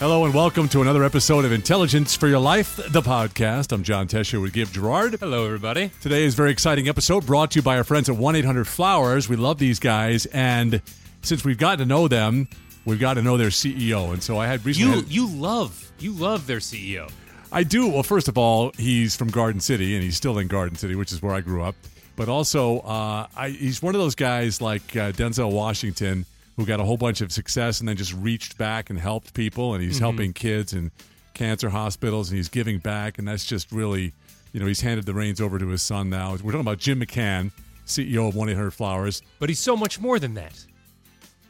Hello and welcome to another episode of Intelligence for Your Life, the podcast. I'm John Tesher with Gib Gerard. Hello, everybody. Today is a very exciting episode brought to you by our friends at 1 800 Flowers. We love these guys, and since we've gotten to know them, we've got to know their CEO. And so I had recently. You had- you love you love their CEO. I do. Well, first of all, he's from Garden City, and he's still in Garden City, which is where I grew up. But also, uh, I, he's one of those guys like uh, Denzel Washington who got a whole bunch of success and then just reached back and helped people, and he's helping kids in cancer hospitals, and he's giving back, and that's just really, you know, he's handed the reins over to his son now. We're talking about Jim McCann, CEO of One Eight Hundred Flowers. But he's so much more than that.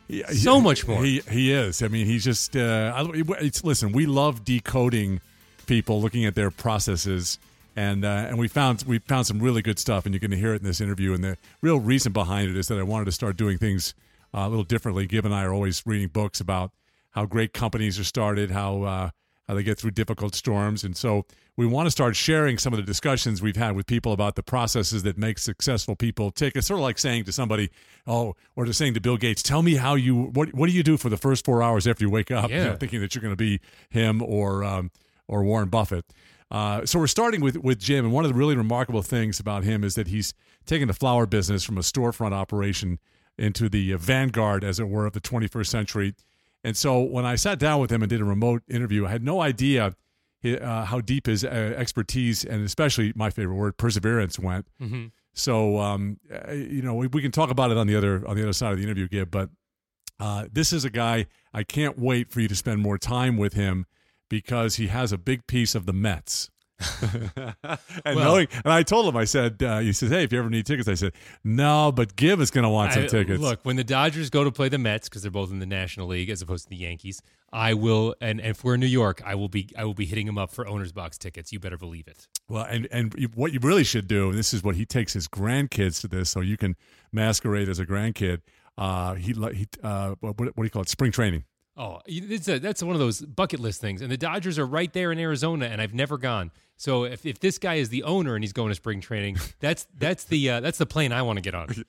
He- So he- much more. He he is. I mean, he's just. Uh, I, it's, listen, we love decoding people, looking at their processes, and uh, and we found we found some really good stuff, and you're going to hear it in this interview. And the real reason behind it is that I wanted to start doing things uh, a little differently. Gib and I are always reading books about how great companies are started, how uh, how they get through difficult storms, and so we want to start sharing some of the discussions we've had with people about the processes that make successful people tick. It's sort of like saying to somebody, "Oh," or just saying to Bill Gates, "Tell me how you what what do you do for the first four hours after you wake up?" You know, thinking that you're going to be him or um, or Warren Buffett. Uh, so we're starting with with Jim, and one of the really remarkable things about him is that he's taken the flower business from a storefront operation into the vanguard, as it were, of the 21st century. And so when I sat down with him and did a remote interview, I had no idea uh, how deep his uh, expertise and especially my favorite word, perseverance, went. Mm-hmm. So um, uh, you know we, we can talk about it on the other on the other side of the interview, Gib. But uh, this is a guy I can't wait for you to spend more time with him because he has a big piece of the Mets. and Well- knowing, and I told him, I said, uh, he says, hey, if you ever need tickets, I said, no, but Gib is going to want some I- tickets. Look, when the Dodgers go to play the Mets because they're both in the National League as opposed to the Yankees, I will. And, and if we're in New York, I will be. I will be hitting him up for owners box tickets. You better believe it. Well, and and what you really should do, and this is what he takes his grandkids to this, so you can masquerade as a grandkid. Uh, he he uh, what, what do you call it? Spring training. Oh, it's a, that's one of those bucket list things. And the Dodgers are right there in Arizona, and I've never gone. So if, if this guy is the owner and he's going to spring training, that's that's the uh, that's the plane I want to get on.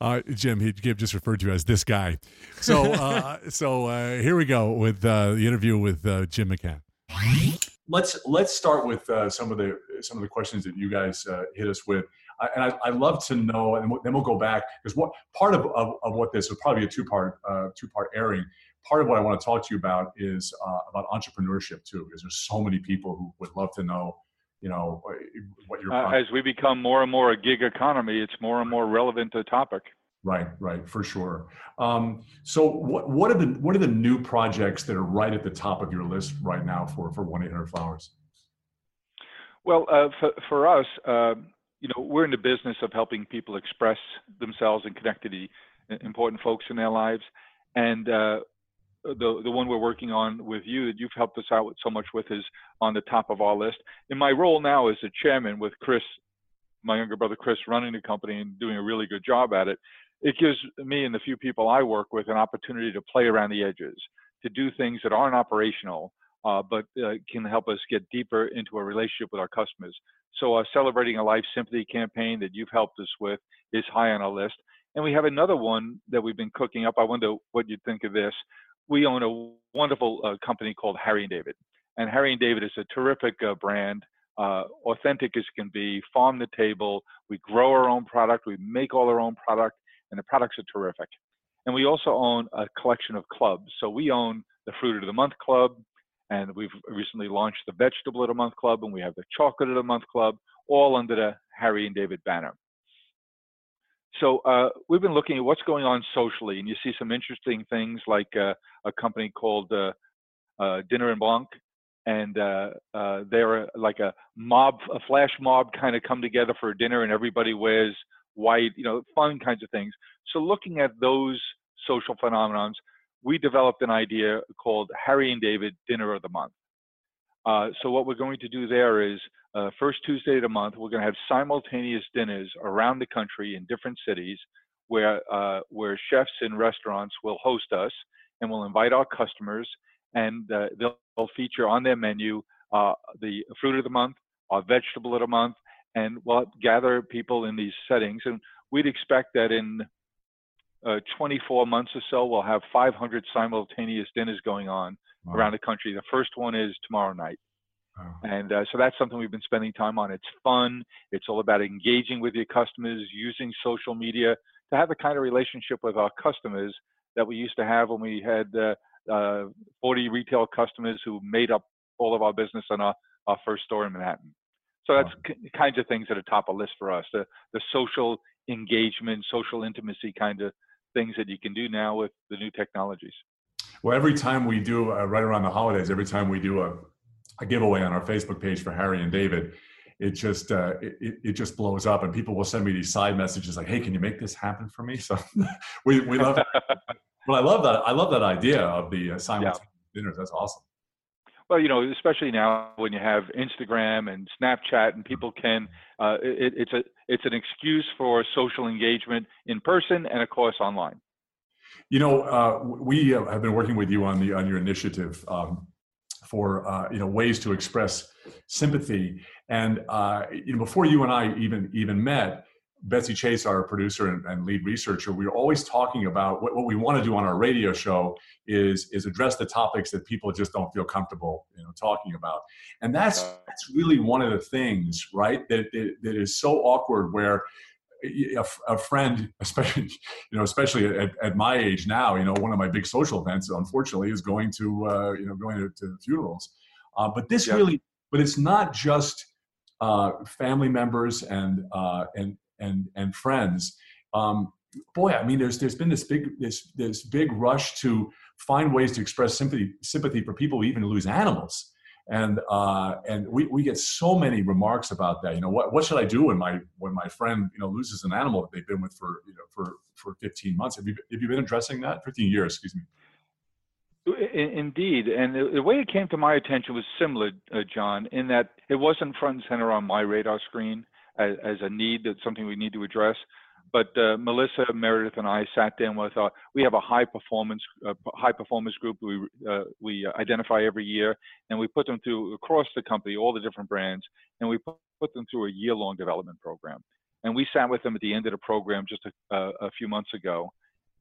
Uh, Jim, he Gib just referred to you as this guy. So uh, so uh, here we go with uh, the interview with uh, Jim McCann. Let's let's start with uh, some of the some of the questions that you guys uh, hit us with. I, and I, I'd love to know, and then we'll go back because what part of, of, of what this will probably be a two part uh, two part airing. Part of what I want to talk to you about is uh, about entrepreneurship too, because there's so many people who would love to know, you know, what your Uh, as we become more and more a gig economy, it's more and more relevant to the topic. Right, right, for sure. Um, so, what what are the what are the new projects that are right at the top of your list right now for for one eight hundred flowers? Well, uh, for, for us, uh, you know, we're in the business of helping people express themselves and connect to the important folks in their lives. And uh, the the one we're working on with you that you've helped us out with so much with is on the top of our list. In my role now as the chairman with Chris, my younger brother Chris, running the company and doing a really good job at it, it gives me and the few people I work with an opportunity to play around the edges, to do things that aren't operational, uh, but uh, can help us get deeper into a relationship with our customers. So, uh, celebrating a life sympathy campaign that you've helped us with is high on our list. And we have another one that we've been cooking up. I wonder what you'd think of this. We own a wonderful uh, company called Harry and David, and Harry and David is a terrific uh, brand, uh, authentic as can be, farm to table. We grow our own product, we make all our own product, and the products are terrific. And we also own a collection of clubs. So we own the Fruit of the Month Club, and we've recently launched the Vegetable of the Month Club, and we have the Chocolate of the Month Club, all under the Harry and David banner. So uh, we've been looking at what's going on socially, and you see some interesting things like uh, a company called uh, uh, Dîner en Blanc, and uh, uh, they're like a mob, a flash mob kind of come together for a dinner, and everybody wears white, you know, fun kinds of things. So looking at those social phenomenons, we developed an idea called Harry and David Dinner of the Month. Uh, so what we're going to do there is uh, first Tuesday of the month, we're going to have simultaneous dinners around the country in different cities where, uh, where chefs and restaurants will host us and we'll invite our customers and uh, they'll, they'll feature on their menu uh, the fruit of the month, our vegetable of the month, and we'll gather people in these settings. And we'd expect that in uh, 24 months or so, we'll have 500 simultaneous dinners going on wow. around the country. The first one is tomorrow night. Wow. And uh, so that's something we've been spending time on. It's fun. It's all about engaging with your customers, using social media to have the kind of relationship with our customers that we used to have when we had uh, uh, 40 retail customers who made up all of our business on our, our first store in Manhattan. So that's wow. k- kinds of things that are top of list for us. The the social engagement, social intimacy kind of things that you can do now with the new technologies. Well, every time we do uh, right around the holidays, every time we do a, a giveaway on our Facebook page for Harry and David, it just uh, it, it just blows up, and people will send me these side messages like, "Hey, can you make this happen for me?" So we we love. well, I love that. I love that idea of the uh, simultaneous yeah. dinners. That's awesome. Well, you know, especially now when you have Instagram and Snapchat, and people can, uh, it, it's a it's an excuse for social engagement in person and of course online. You know, uh, we have been working with you on the on your initiative um, for uh, you know ways to express sympathy, and uh, you know before you and I even even met, Betsy Chase, our producer and, and, lead researcher, we're always talking about what, what, we want to do on our radio show is is address the topics that people just don't feel comfortable, you know, talking about. And that's that's really one of the things, right? That that, that is so awkward where a, a, friend, especially you know, especially at, at, my age now, you know, one of my big social events, unfortunately, is going to uh, you know going to, to funerals. Uh, but this yeah. really, but it's not just uh, family members and uh, and and and friends. Um, boy, I mean, there's there's been this big this this big rush to find ways to express sympathy sympathy for people who even lose animals. And uh, and we, we get so many remarks about that. You know, what, what should I do when my when my friend you know loses an animal that they've been with for you know for for 15 months? Have you have you been addressing that? 15 years, excuse me. Indeed, and the way it came to my attention was similar, uh, John, in that it wasn't front and center on my radar screen as, as a need that's something we need to address. But uh, Melissa Meredith and I sat down with uh, we have a high performance uh, high performance group we uh, we identify every year, and we put them through across the company, all the different brands, and we put, put them through a year long development program. And we sat with them at the end of the program just a, a few months ago,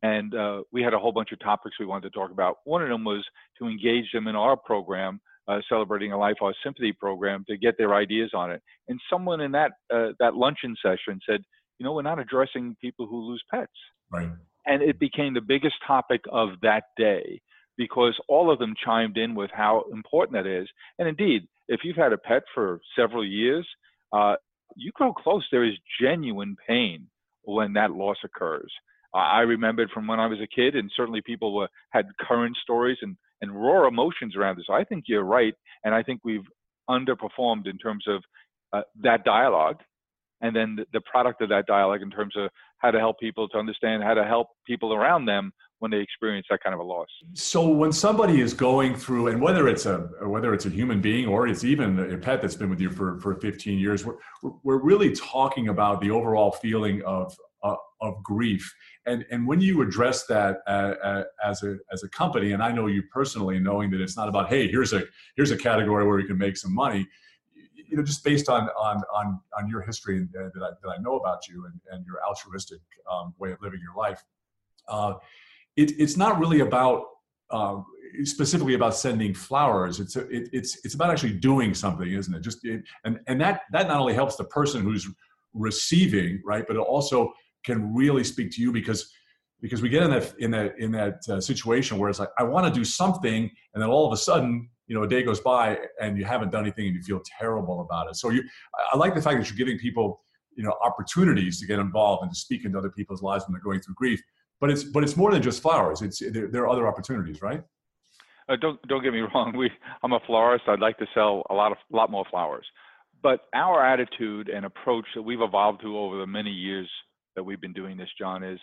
and uh, we had a whole bunch of topics we wanted to talk about. One of them was to engage them in our program uh, celebrating a life our sympathy program to get their ideas on it. And someone in that uh, that luncheon session said, you know, we're not addressing people who lose pets. Right. And it became the biggest topic of that day because all of them chimed in with how important that is. And indeed, if you've had a pet for several years, uh, you grow close. There is genuine pain when that loss occurs. I remembered from when I was a kid, and certainly people were, had current stories and and raw emotions around this. I think you're right, and I think we've underperformed in terms of uh, that dialogue, and then the, the product of that dialogue in terms of how to help people to understand how to help people around them when they experience that kind of a loss. So when somebody is going through, and whether it's a whether it's a human being or it's even a pet that's been with you for, for 15 years, we're, we're really talking about the overall feeling of uh, of grief. And and when you address that uh, uh, as a as a company, and I know you personally, knowing that it's not about hey, here's a here's a category where you can make some money. You know, just based on on on on your history uh, that I that I know about you and, and your altruistic um, way of living your life, uh, it, it's not really about um, specifically about sending flowers. It's a, it, it's it's about actually doing something, isn't it? Just it, and and that that not only helps the person who's receiving, right, but it also can really speak to you because because we get in that in that in that uh, situation where it's like I want to do something, and then all of a sudden, you know, a day goes by and you haven't done anything, and you feel terrible about it. So you, I like the fact that you're giving people, you know, opportunities to get involved and to speak into other people's lives when they're going through grief. But it's but it's more than just flowers. It's there, there are other opportunities, right? Uh, don't don't get me wrong. We I'm a florist. I'd like to sell a lot of lot more flowers, but our attitude and approach that we've evolved to over the many years that we've been doing this, John, is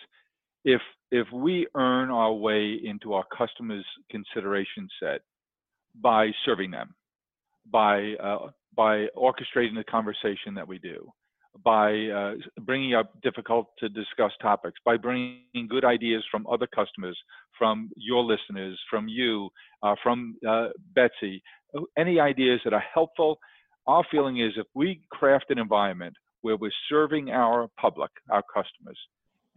if if we earn our way into our customers' consideration set by serving them, by uh, by orchestrating the conversation that we do, by uh, bringing up difficult to discuss topics, by bringing good ideas from other customers, from your listeners, from you, uh, from uh, Betsy, any ideas that are helpful. Our feeling is if we craft an environment where we're serving our public, our customers,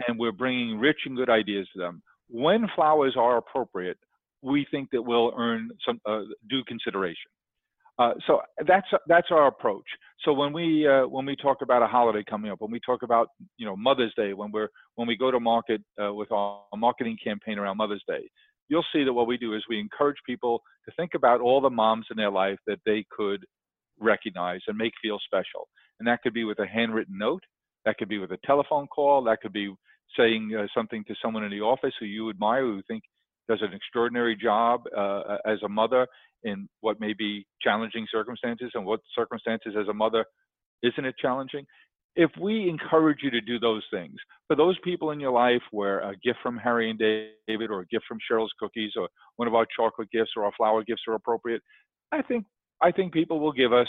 and we're bringing rich and good ideas to them. When flowers are appropriate, we think that we'll earn some uh, due consideration. Uh, so that's that's our approach. So when we uh, when we talk about a holiday coming up, when we talk about you know Mother's Day, when we're when we go to market uh, with our marketing campaign around Mother's Day, you'll see that what we do is we encourage people to think about all the moms in their life that they could recognize and make feel special. And that could be with a handwritten note, that could be with a telephone call, that could be saying uh, something to someone in the office who you admire, who you think does an extraordinary job uh, as a mother in what may be challenging circumstances and what circumstances as a mother isn't it challenging? If we encourage you to do those things for those people in your life where a gift from harry and david or a gift from cheryl's cookies or one of our chocolate gifts or our flower gifts are appropriate i think i think people will give us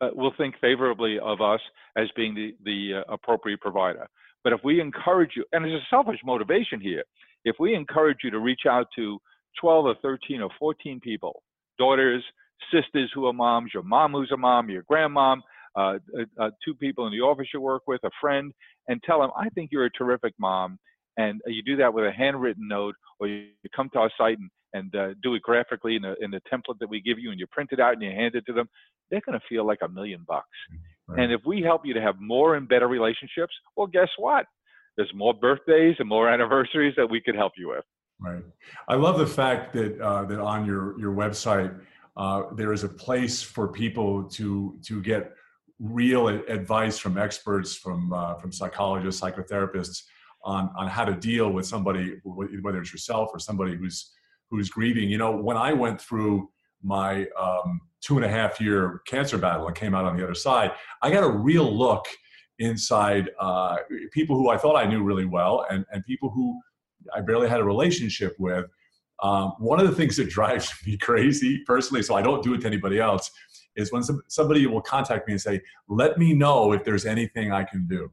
uh, will think favorably of us as being the the uh, appropriate provider but if we encourage you and there's a selfish motivation here if we encourage you to reach out to 12 or 13 or 14 people daughters, sisters who are moms, your mom who's a mom, your grandmom, uh, uh, uh, two people in the office you work with, a friend, and tell them, I think you're a terrific mom. And you do that with a handwritten note, or you come to our site and, and uh, do it graphically in in the template that we give you, and you print it out and you hand it to them. They're going to feel like a million bucks. Right. And if we help you to have more and better relationships, well, guess what? There's more birthdays and more anniversaries that we could help you with. Right. I love the fact that uh, that on your your website uh, there is a place for people to to get real advice from experts, from uh, from psychologists, psychotherapists on on how to deal with somebody, whether it's yourself or somebody who's who's grieving. You know, when I went through my um, two and a half year cancer battle and came out on the other side, I got a real look inside uh, people who I thought I knew really well and, and people who I barely had a relationship with. Um, one of the things that drives me crazy personally, so I don't do it to anybody else, is when some, somebody will contact me and say, "Let me know if there's anything I can do."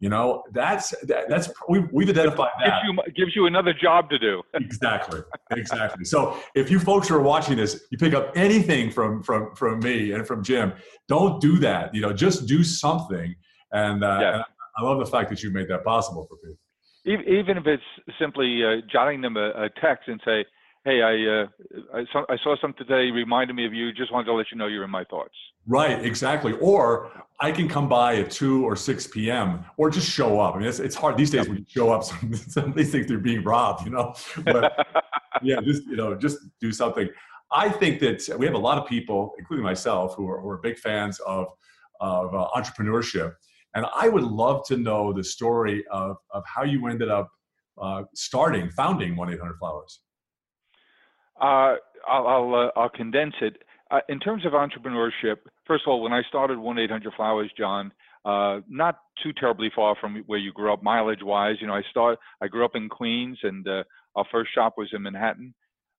You know, that's that, that's we've, we've identified that gives you, gives you another job to do. exactly, exactly. So if you folks are watching this, you pick up anything from from from me and from Jim, don't do that. You know, just do something. And, uh, and I love the fact that you made that possible for people even if it's simply uh, jotting them a, a, text and say, "Hey, I, uh, I saw, I saw something today, reminded me of you. Just wanted to let you know you're in my thoughts." Right, exactly. Or I can come by at two or six p.m. or just show up. I mean, it's, it's hard these days when you show up. Some Somebody thinks they're being robbed, you know. But yeah, just you know, just do something. I think that we have a lot of people, including myself, who are, who are big fans of of uh, entrepreneurship and I would love to know the story of, of how you ended up uh, starting, founding 1 800 Flowers. Uh, I'll, I'll, uh, I'll, condense it. Uh, in terms of entrepreneurship, first of all, when I started 1 800 Flowers, John, uh, not too terribly far from where you grew up, mileage wise. You know, I start, I grew up in Queens, and uh, our first shop was in Manhattan.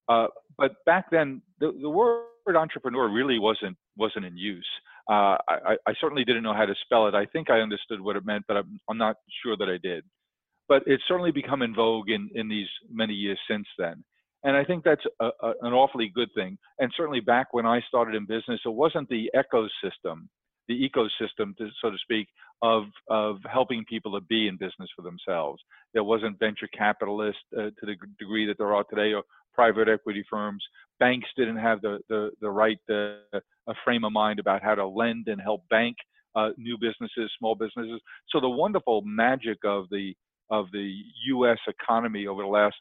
but back then, the, the word entrepreneur really wasn't wasn't in use. Uh, I, I, certainly didn't know how to spell it. I think I understood what it meant, but I'm, I'm not sure that I did. But it's certainly become in vogue in, in these many years since then. And I think that's a, a, an awfully good thing. And certainly back when I started in business, it wasn't the ecosystem, the ecosystem, to, so to speak, of, of helping people to be in business for themselves. There wasn't venture capitalists uh, to the degree that there are today, or private equity firms. Banks didn't have the, the, the right uh, frame of mind about how to lend and help bank uh, new businesses, small businesses. So the wonderful magic of the of the U.S. economy over the last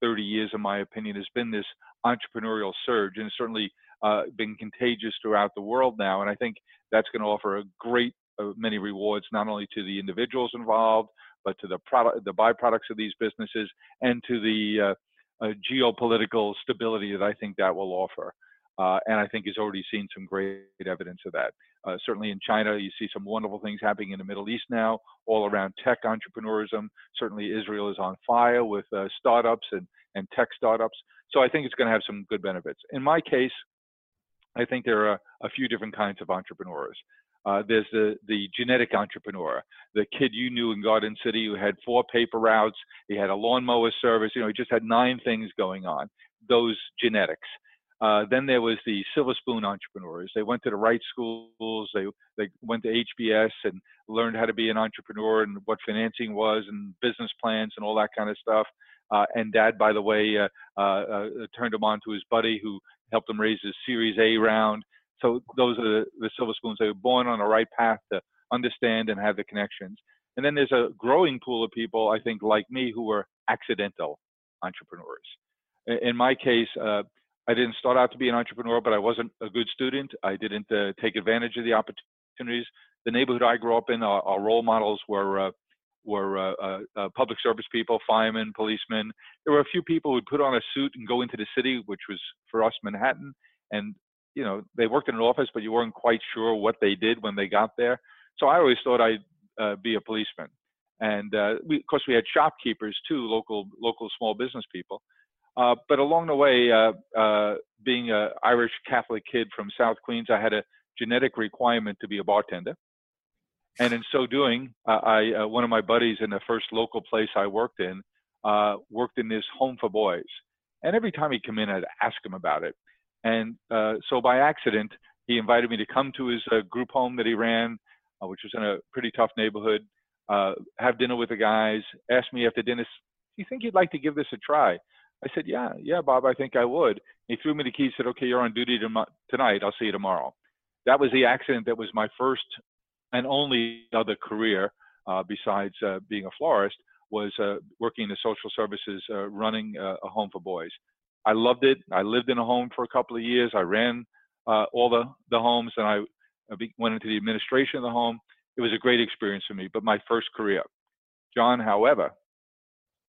30 years, in my opinion, has been this entrepreneurial surge, and certainly uh, been contagious throughout the world now. And I think that's going to offer a great uh, many rewards not only to the individuals involved, but to the product, the byproducts of these businesses, and to the uh, uh, geopolitical stability that I think that will offer uh, and I think has already seen some great evidence of that. Uh, certainly in China, you see some wonderful things happening in the Middle East now, all around tech entrepreneurism. Certainly Israel is on fire with uh, startups and, and tech startups. So I think it's going to have some good benefits. In my case, I think there are a few different kinds of entrepreneurs. Uh, there's the, the genetic entrepreneur, the kid you knew in Garden City who had four paper routes, he had a lawnmower service, you know, he just had nine things going on. Those genetics. Uh, then there was the silver spoon entrepreneurs. They went to the right schools. They they went to HBS and learned how to be an entrepreneur and what financing was and business plans and all that kind of stuff. Uh, and Dad, by the way, uh, uh, uh turned him on to his buddy who helped him raise his Series A round. So those are the, the silver spoons. They were born on the right path to understand and have the connections. And then there's a growing pool of people, I think, like me, who were accidental entrepreneurs. In my case, uh, I didn't start out to be an entrepreneur, but I wasn't a good student. I didn't uh, take advantage of the opportunities. The neighborhood I grew up in, our, our role models were uh, were uh, uh, uh, public service people, firemen, policemen. There were a few people who'd put on a suit and go into the city, which was for us Manhattan, and you know they worked in an office, but you weren't quite sure what they did when they got there. So I always thought I'd uh, be a policeman, and we, of course we had shopkeepers too, local local small business people. Uh, but along the way, being an Irish Catholic kid from South Queens, I had a genetic requirement to be a bartender and in so doing, uh, I uh, one of my buddies in the first local place I worked in uh, worked in this home for boys, and every time he'd come in, I'd ask him about it. And uh, so by accident, he invited me to come to his uh, group home that he ran, uh, which was in a pretty tough neighborhood. have dinner with the guys. Asked me after dinner, "Do you think you'd like to give this a try?" I said, "Yeah, yeah, Bob, I think I would." He threw me the keys. Said, "Okay, you're on duty tonight. I'll see you tomorrow." That was the accident that was my first and only other career uh, besides uh, being a florist was uh, working in the social services, uh, running uh, a home for boys. I loved it. I lived in a home for a couple of years. I ran uh, all the, the homes and I went into the administration of the home. It was a great experience for me, but my first career. John, however,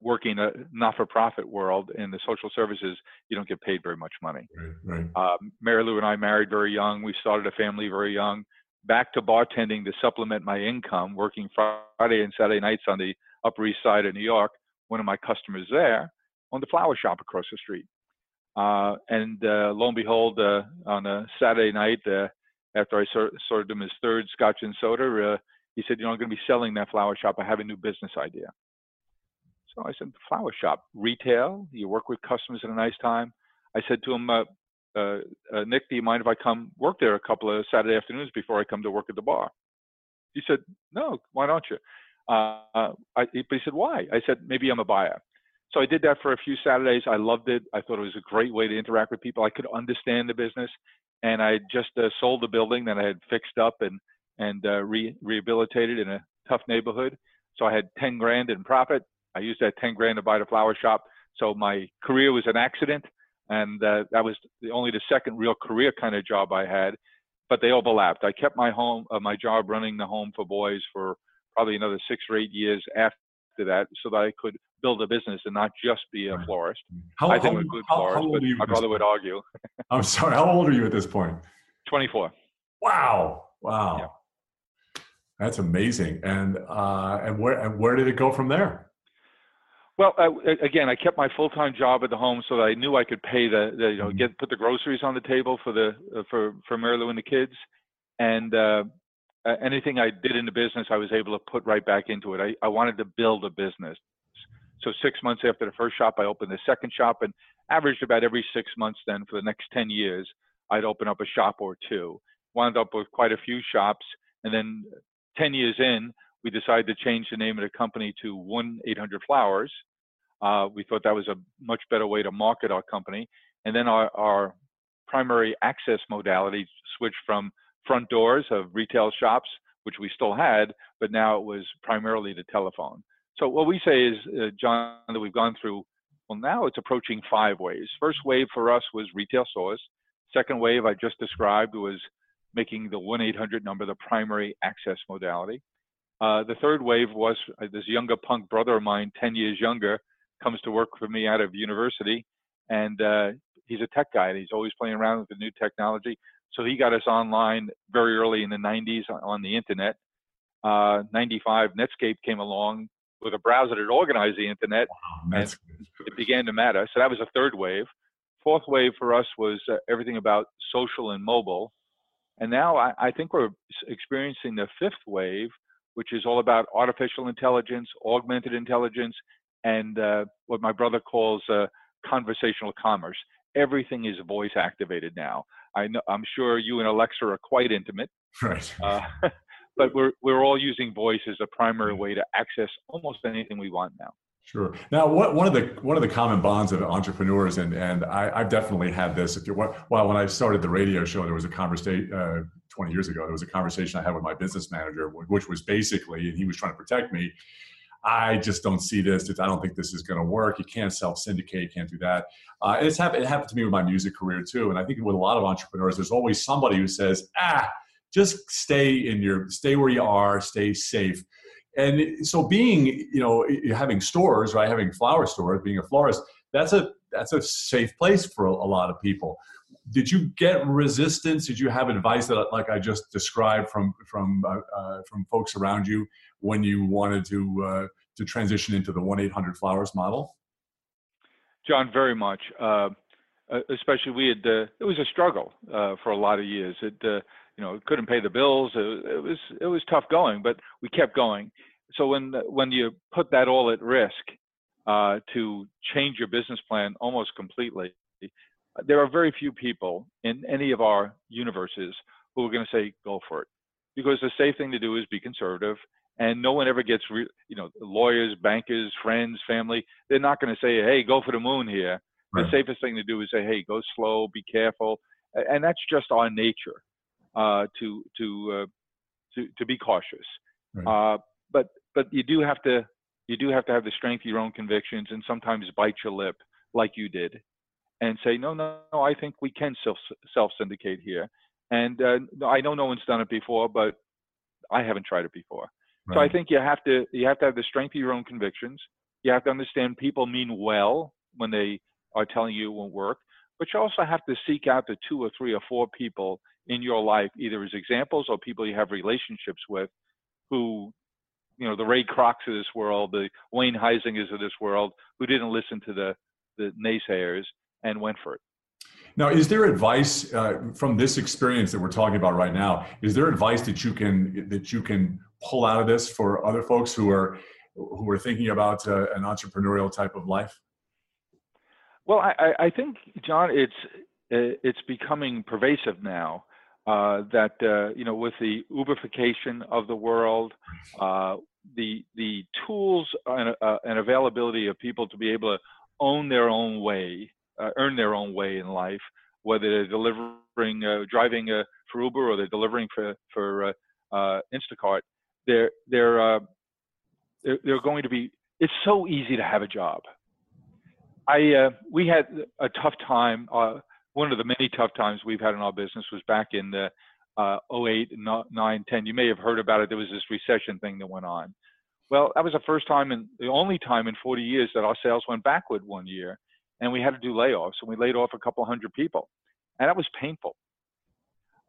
working a not-for-profit world in the social services, you don't get paid very much money. Right, right. Um, Mary Lou and I married very young. We started a family very young back to bartending to supplement my income, working Friday and Saturday nights on the Upper East Side of New York. One of my customers there on the flower shop across the street. Uh, and uh, lo and behold, uh, on a Saturday night, uh, after I served him his third scotch and soda, uh, he said, You know, I'm going to be selling that flower shop. I have a new business idea. So I said, Flower shop, retail, you work with customers at a nice time. I said to him, uh, uh, uh, Nick, do you mind if I come work there a couple of Saturday afternoons before I come to work at the bar? He said, no, why don't you? Uh, I, but he said, why? I said, maybe I'm a buyer. So I did that for a few Saturdays. I loved it. I thought it was a great way to interact with people. I could understand the business, and I just uh, sold the building that I had fixed up and and uh, re- rehabilitated in a tough neighborhood. So I had 10 grand in profit. I used that 10 grand to buy the flower shop. So my career was an accident and uh, that was the, only the second real career kind of job I had. But they overlapped. I kept my home, uh, my job running the home for boys for probably another six or eight years after that, so that I could build a business and not just be a florist. How, I think I'm a good how, florist, how but my brother would argue. I'm sorry. How old are you at this point? 24. Wow! Wow! Yeah. That's amazing. And uh, and where and where did it go from there? Well, uh, again, I kept my full-time job at the home so that I knew I could pay the, the you know, mm-hmm. get put the groceries on the table for the uh, for for Mary Lou and the kids, and uh, anything I did in the business, I was able to put right back into it. I, I wanted to build a business. So six months after the first shop, I opened the second shop, and averaged about every six months. Then for the next ten years, I'd open up a shop or two. Wound up with quite a few shops, and then ten years in, we decided to change the name of the company to One 800 Flowers uh, we thought that was a much better way to market our company. And then our, our primary access modality switched from front doors of retail shops, which we still had, but now it was primarily the telephone. So what we say is, uh, John, that we've gone through, well, now it's approaching five waves. First wave for us was retail stores. Second wave I just described was making the 1-800 number the primary access modality. Uh, the third wave was uh, this younger punk brother of mine, 10 years younger, comes to work for me out of university, and uh, he's a tech guy. And he's always playing around with the new technology. So he got us online very early in the 90s on the internet. Uh, 95, Netscape came along with a browser that organized the internet, wow, and it began to matter. So that was a third wave. Fourth wave for us was uh, everything about social and mobile. And now I, I think we're experiencing the fifth wave, which is all about artificial intelligence, augmented intelligence, and uh, what my brother calls uh, conversational commerce. Everything is voice activated now. I know, I'm sure you and Alexa are quite intimate. Right. Uh, but we're we're all using voice as a primary way to access almost anything we want now. Sure. Now, what, one of the one of the common bonds of entrepreneurs, and and I, have definitely had this. If you well, when I started the radio show, there was a conversation uh, 20 years ago. There was a conversation I had with my business manager, which was basically, and he was trying to protect me. I just don't see this. I don't think this is going to work. You can't self syndicate. You can't do that. Uh, it's happened. It happened to me with my music career too. And I think with a lot of entrepreneurs, there's always somebody who says, "Ah, just stay in your, stay where you are, stay safe." And so being you know having stores right having flower stores being a florist that's a that's a safe place for a, lot of people. Did you get resistance? Did you have advice that like i just described from from uh, uh, from folks around you when you wanted to uh, to transition into the 1-800 flowers model? John very much. Uh, uh, especially we had uh, it was a struggle for a lot of years. It you know couldn't pay the bills. It, it, was it was tough going, but we kept going. So when when you put that all at risk uh, to change your business plan almost completely, there are very few people in any of our universes who are going to say go for it, because the safe thing to do is be conservative. And no one ever gets, re- you know, lawyers, bankers, friends, family. They're not going to say, "Hey, go for the moon here." Right. The safest thing to do is say, "Hey, go slow, be careful," and that's just our nature to to uh, to to be cautious. Right. Uh, but but you do have to you do have to have the strength of your own convictions and sometimes bite your lip like you did and say no no no I think we can self self syndicate here. And uh, I know no one's done it before, but I haven't tried it before. Right. So I think you have to you have to have the strength of your own convictions. You have to understand people mean well when they are telling you it won't work, but you also have to seek out the two or three or four people in your life, either as examples or people you have relationships with, who, you know, the Ray Krocs of this world, the Wayne Huizengas of this world, who didn't listen to the the naysayers and went for it. Now, is there advice uh, from this experience that we're talking about right now? Is there advice that you can that you can pull out of this for other folks who are who are thinking about uh, an entrepreneurial type of life? Well, I, I think, John, it's it's becoming pervasive now uh, that uh, you know with the Uberification of the world, uh, the the tools and, uh, and, availability of people to be able to own their own way, uh, earn their own way in life, whether they're delivering, uh, driving for Uber or they're delivering for for Instacart, they're they're, they're they're going to be. It's so easy to have a job. I we had a tough time one of the many tough times we've had in our business was back in the uh, 08, 9, 10. You may have heard about it. There was this recession thing that went on. Well, that was the first time and the only time in 40 years that our sales went backward one year, and we had to do layoffs, and we laid off a couple hundred people, and that was painful.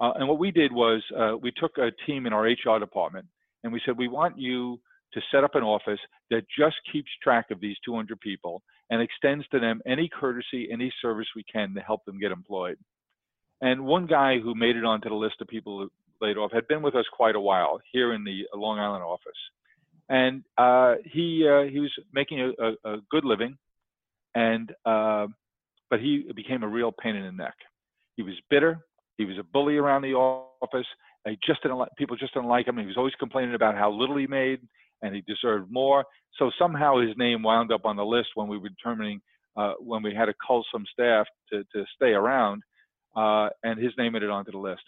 Uh, and what we did was uh, we took a team in our HR department, and we said we want you to set up an office that just keeps track of these 200 people and extends to them any courtesy, any service we can to help them get employed. And one guy who made it onto the list of people laid off had been with us quite a while here in the Long Island office, and uh, he uh, he was making a, a, a good living, and uh, but he became a real pain in the neck. He was bitter. He was a bully around the office. He just didn't like people just didn't like him. He was always complaining about how little he made and he deserved more. So somehow his name wound up on the list when we were determining uh, when we had to cull some staff to, to stay around, uh, and his name made it onto the list.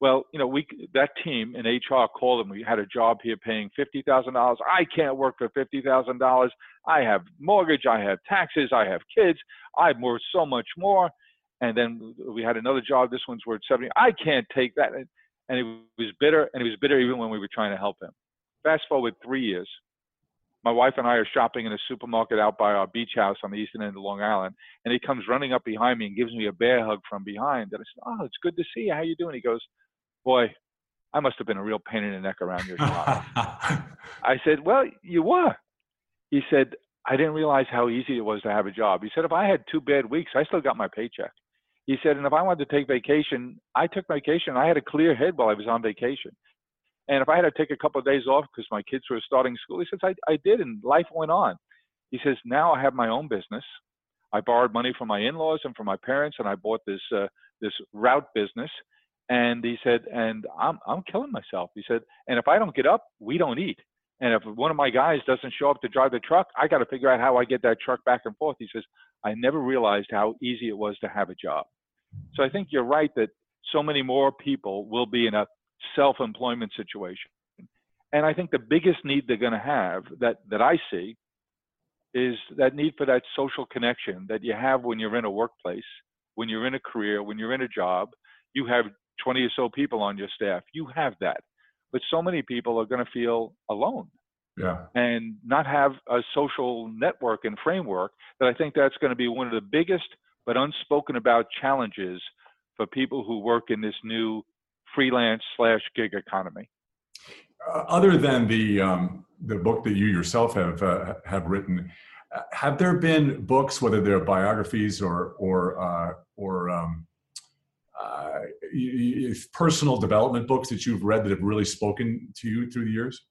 Well, you know, we that team in HR called him. We had a job here paying fifty thousand dollars. I can't work for fifty thousand dollars. I have mortgage. I have taxes. I have kids. I'm worth so much more. And then we had another job. This one's worth seventy. I can't take that. And he was bitter, and he was bitter even when we were trying to help him. Fast forward three years. My wife and I are shopping in a supermarket out by our beach house on the eastern end of Long Island, and he comes running up behind me and gives me a bear hug from behind. And I said, "Oh, it's good to see you. How you doing?" He goes, "Boy, I must have been a real pain in the neck around your shop." I said, "Well, you were." He said, "I didn't realize how easy it was to have a job." He said, "If I had two bad weeks, I still got my paycheck." He said, "And if I wanted to take vacation, I took vacation. I had a clear head while I was on vacation." And if I had to take a couple of days off because my kids were starting school, he says, I, I did, and life went on. He says, now I have my own business. I borrowed money from my in-laws and from my parents, and I bought this uh, this route business. And he said, and I'm I'm killing myself. He said, and if I don't get up, we don't eat. And if one of my guys doesn't show up to drive the truck, I got to figure out how I get that truck back and forth. He says, I never realized how easy it was to have a job. So I think you're right that so many more people will be in a self-employment situation. And I think the biggest need they're going to have that that I see is that need for that social connection that you have when you're in a workplace, when you're in a career, when you're in a job. You have 20 or so people on your staff. You have that. But so many people are going to feel alone. Yeah. And not have a social network and framework that I think that's going to be one of the biggest but unspoken about challenges for people who work in this new freelance slash gig economy. Uh, other than the um, the book that you yourself have uh, have written, uh, have there been books, whether they're biographies or or uh, or um, uh, personal development books that you've read that have really spoken to you through the years?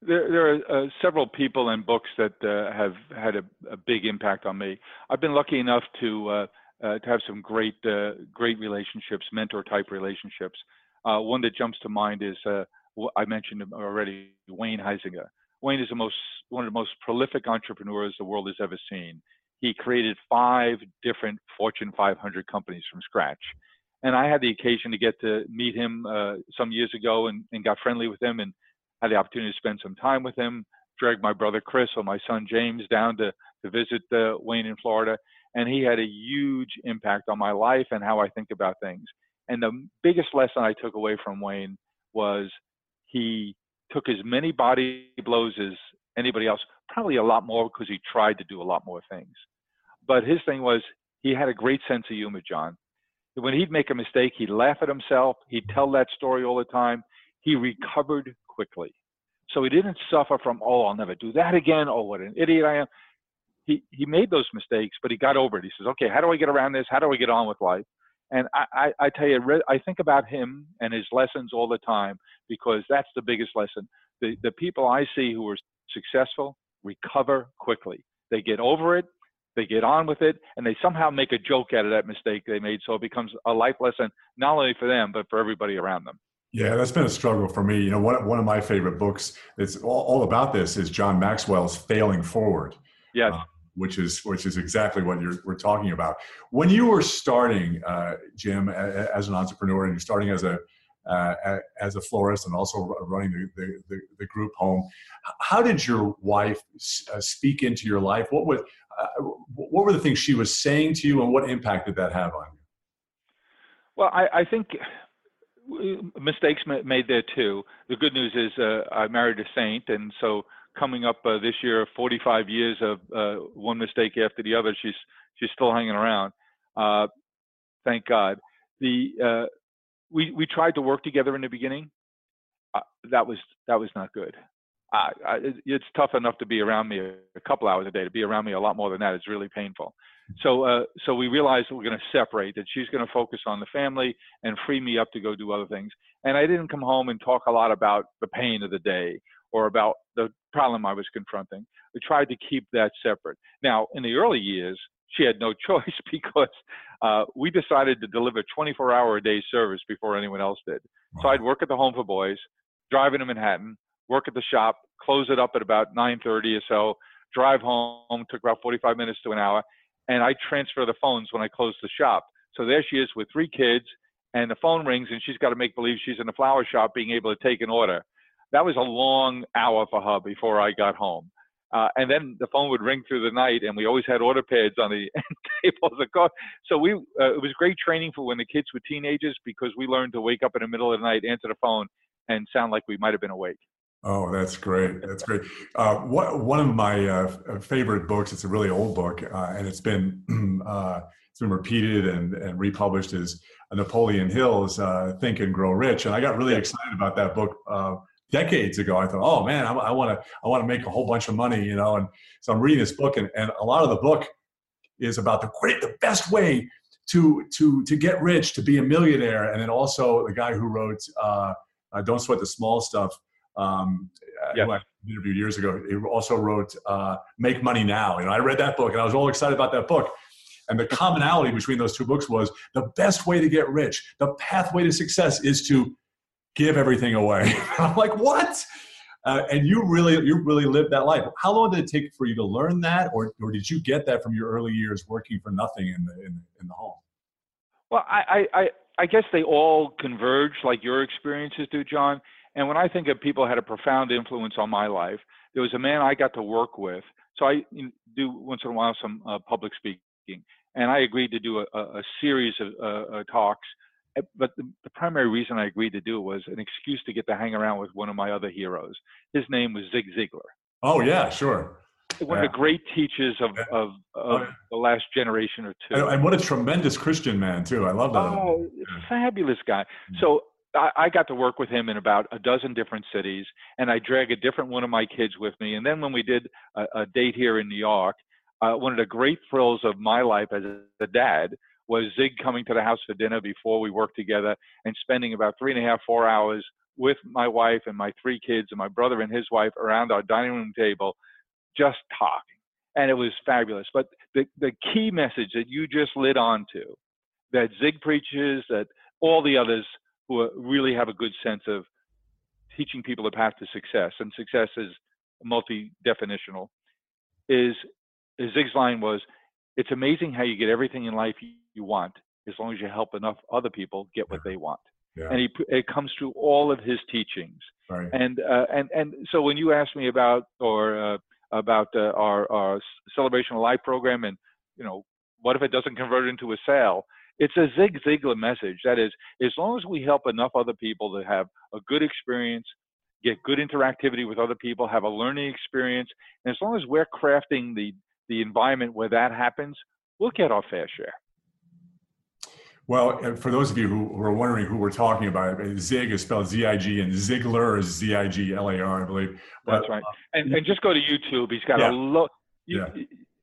There, there are uh, several people and books that uh, have had a, a, big impact on me. I've been lucky enough to to have some great great relationships, mentor type relationships. one that jumps to mind is I mentioned already, Wayne Huizenga. Wayne is the most one of the most prolific entrepreneurs the world has ever seen. He created five different Fortune 500 companies from scratch. And I had the occasion to get to meet him uh, some years ago and, and got friendly with him and had the opportunity to spend some time with him. Dragged my brother Chris or my son James down to, to visit uh, Wayne in Florida. And he had a huge impact on my life and how I think about things. And the biggest lesson I took away from Wayne was he took as many body blows as anybody else, probably a lot more because he tried to do a lot more things. But his thing was he had a great sense of humor, John. When he'd make a mistake, he'd laugh at himself. He'd tell that story all the time. He recovered quickly. So he didn't suffer from, oh, I'll never do that again. Oh, what an idiot I am. He, he made those mistakes, but he got over it. He says, okay, how do I get around this? How do I get on with life? And I, I, I tell you, I think about him and his lessons all the time because that's the biggest lesson. The, the people I see who are successful recover quickly. They get over it, they get on with it, and they somehow make a joke out of that mistake they made. So it becomes a life lesson, not only for them, but for everybody around them. Yeah, that's been a struggle for me. You know, one, one of my favorite books that's all, all about this is John Maxwell's Failing Forward. Yes. Uh, which is which is exactly what you're we're talking about. When you were starting, uh, Jim, as an entrepreneur, and you're starting as a uh, as a florist and also running the, the, the, group home, how did your wife uh, speak into your life? What was uh, what were the things she was saying to you, and what impact did that have on you? Well, I, I think mistakes made there too. The good news is uh, I married a saint, and so coming up uh, this year, 45 years of uh, one mistake after the other. She's she's still hanging around. Uh, thank God. The uh, we we tried to work together in the beginning. Uh, that was that was not good. I, it's tough enough to be around me a couple hours a day. To be around me a lot more than that is really painful. So uh, so we realized that we're going to separate. That she's going to focus on the family and free me up to go do other things. And I didn't come home and talk a lot about the pain of the day or about the problem I was confronting. We tried to keep that separate. Now, in the early years, she had no choice because uh, we decided to deliver 24 hour a day service before anyone else did. Wow. So I'd work at the Home for Boys, drive into Manhattan, work at the shop, close it up at about 9:30 or so, drive home, took about 45 minutes to an hour, and I transfer the phones when I close the shop. So there she is with three kids, and the phone rings, and she's got to make believe she's in the flower shop, being able to take an order that was a long hour for her before I got home. Uh, and then the phone would ring through the night, and we always had order pads on the tables. Of so we, uh, it was great training for when the kids were teenagers because we learned to wake up in the middle of the night, answer the phone, and sound like we might have been awake. Oh, that's great. That's great. Uh, what, one of my uh, favorite books, it's a really old book, uh, and it's been uh, it's been repeated and, and republished is Napoleon Hill's uh, Think and Grow Rich. And I got really excited about that book uh, decades ago. I thought, oh man, I want to I want to make a whole bunch of money, you know. And so I'm reading this book, and, and a lot of the book is about the great, the best way to to to get rich, to be a millionaire, and then also the guy who wrote uh, uh, "Don't Sweat the Small Stuff." um, who I interviewed years ago, he also wrote uh, "Make Money Now." You know, I read that book and I was all excited about that book. And the commonality between those two books was the best way to get rich, the pathway to success is to give everything away. I'm like, what? Uh, and you really, you really lived that life. How long did it take for you to learn that, or, or did you get that from your early years working for nothing in the in, in the home? Well, I, I, I guess they all converge like your experiences do, John. And when I think of people had a profound influence on my life, there was a man I got to work with. So I do once in a while some uh, public speaking, and I agreed to do a, a series of uh, uh, talks. Eh, but the, the, primary reason I agreed to do it was an excuse to get to hang around with one of my other heroes. His name was Zig Ziglar. Oh yeah, sure. One yeah. of the great teachers of, yeah. of, of oh, the last generation or two. And, and, what a tremendous Christian man too. I love that. Oh, fabulous guy. Mm-hmm. So I, I got to work with him in about a dozen different cities, and I drag a different one of my kids with me. And then when we did a, a date here in New York, uh, one of the great thrills of my life as a dad was Zig coming to the house for dinner before we worked together and spending about three and a half, four hours with my wife and my three kids and my brother and his wife around our dining room table, just talking. And it was fabulous. But the, the key message that you just lit on to, that Zig preaches, that all the others who really have a good sense of teaching people the path to success, and success is multi-definitional, is Zig's line was, "It's amazing how you get everything in life you want as long as you help enough other people get what they want." Yeah. And he, it comes through all of his teachings. Right. And uh, and and so when you asked me about or uh, about uh, our our celebration of life program, and you know, what if it doesn't convert into a sale? It's a Zig Ziglar message. That is, as long as we help enough other people to have a good experience, get good interactivity with other people, have a learning experience, and as long as we're crafting the the environment where that happens, we'll get our fair share. Well, for those of you who are wondering who we're talking about, Zig is spelled Z-I-G and Ziglar is Z-I-G-L-A-R, I believe. But, That's right. Uh, and, and just go to YouTube. He's got yeah. a lot. You, yeah.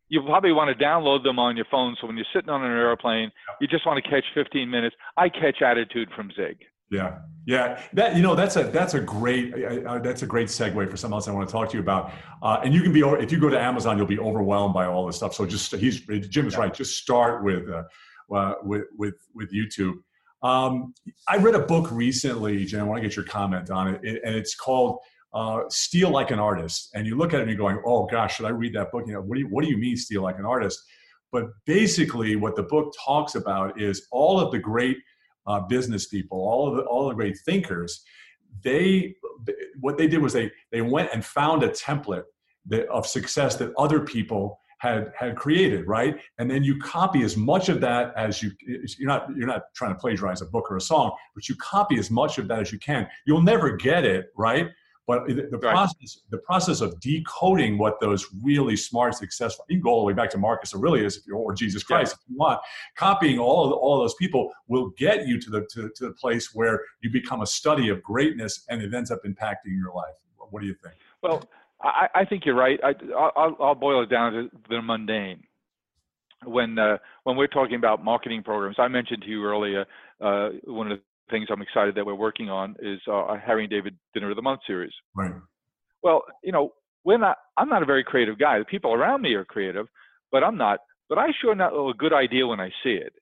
you probably want to download them on your phone. So when you're sitting on an airplane, you just want to catch 15 minutes. I catch attitude from Zig. Yeah, yeah. That you know, that's a that's a great uh, that's a great segue for something else I want to talk to you about. Uh, and you can be if you go to Amazon, you'll be overwhelmed by all this stuff. So just he's Jim is yeah. right. Just start with uh, uh, with with with YouTube. Um, I read a book recently, Jim. I want to get your comment on it, it and it's called uh, "Steal Like an Artist." And you look at it and you're going, "Oh gosh, should I read that book?" You know, what do you what do you mean steal like an artist? But basically, what the book talks about is all of the great uh, business people, all of the all the great thinkers, they what they did was they they went and found a template that, of success that other people had had created, right? And then you copy as much of that as you you're not you're not trying to plagiarize a book or a song, but you copy as much of that as you can. You'll never get it, right? But the, the right. process, the process of decoding what those really smart, successful, you can go all the way back to Marcus Aurelius if or Jesus Christ yeah. if you want. Copying all of the, all of those people will get you to the to, to the place where you become a study of greatness, and it ends up impacting your life. What do you think? Well, I, I think you're right. I, will I'll boil it down to the mundane. When uh, when we're talking about marketing programs, I mentioned to you earlier uh, one of the things I'm excited that we're working on is uh, Harry and David Dinner of the Month series. Right. Well, you know, we're not. I'm not a very creative guy. The people around me are creative, but I'm not. But I sure know a good idea when I see it.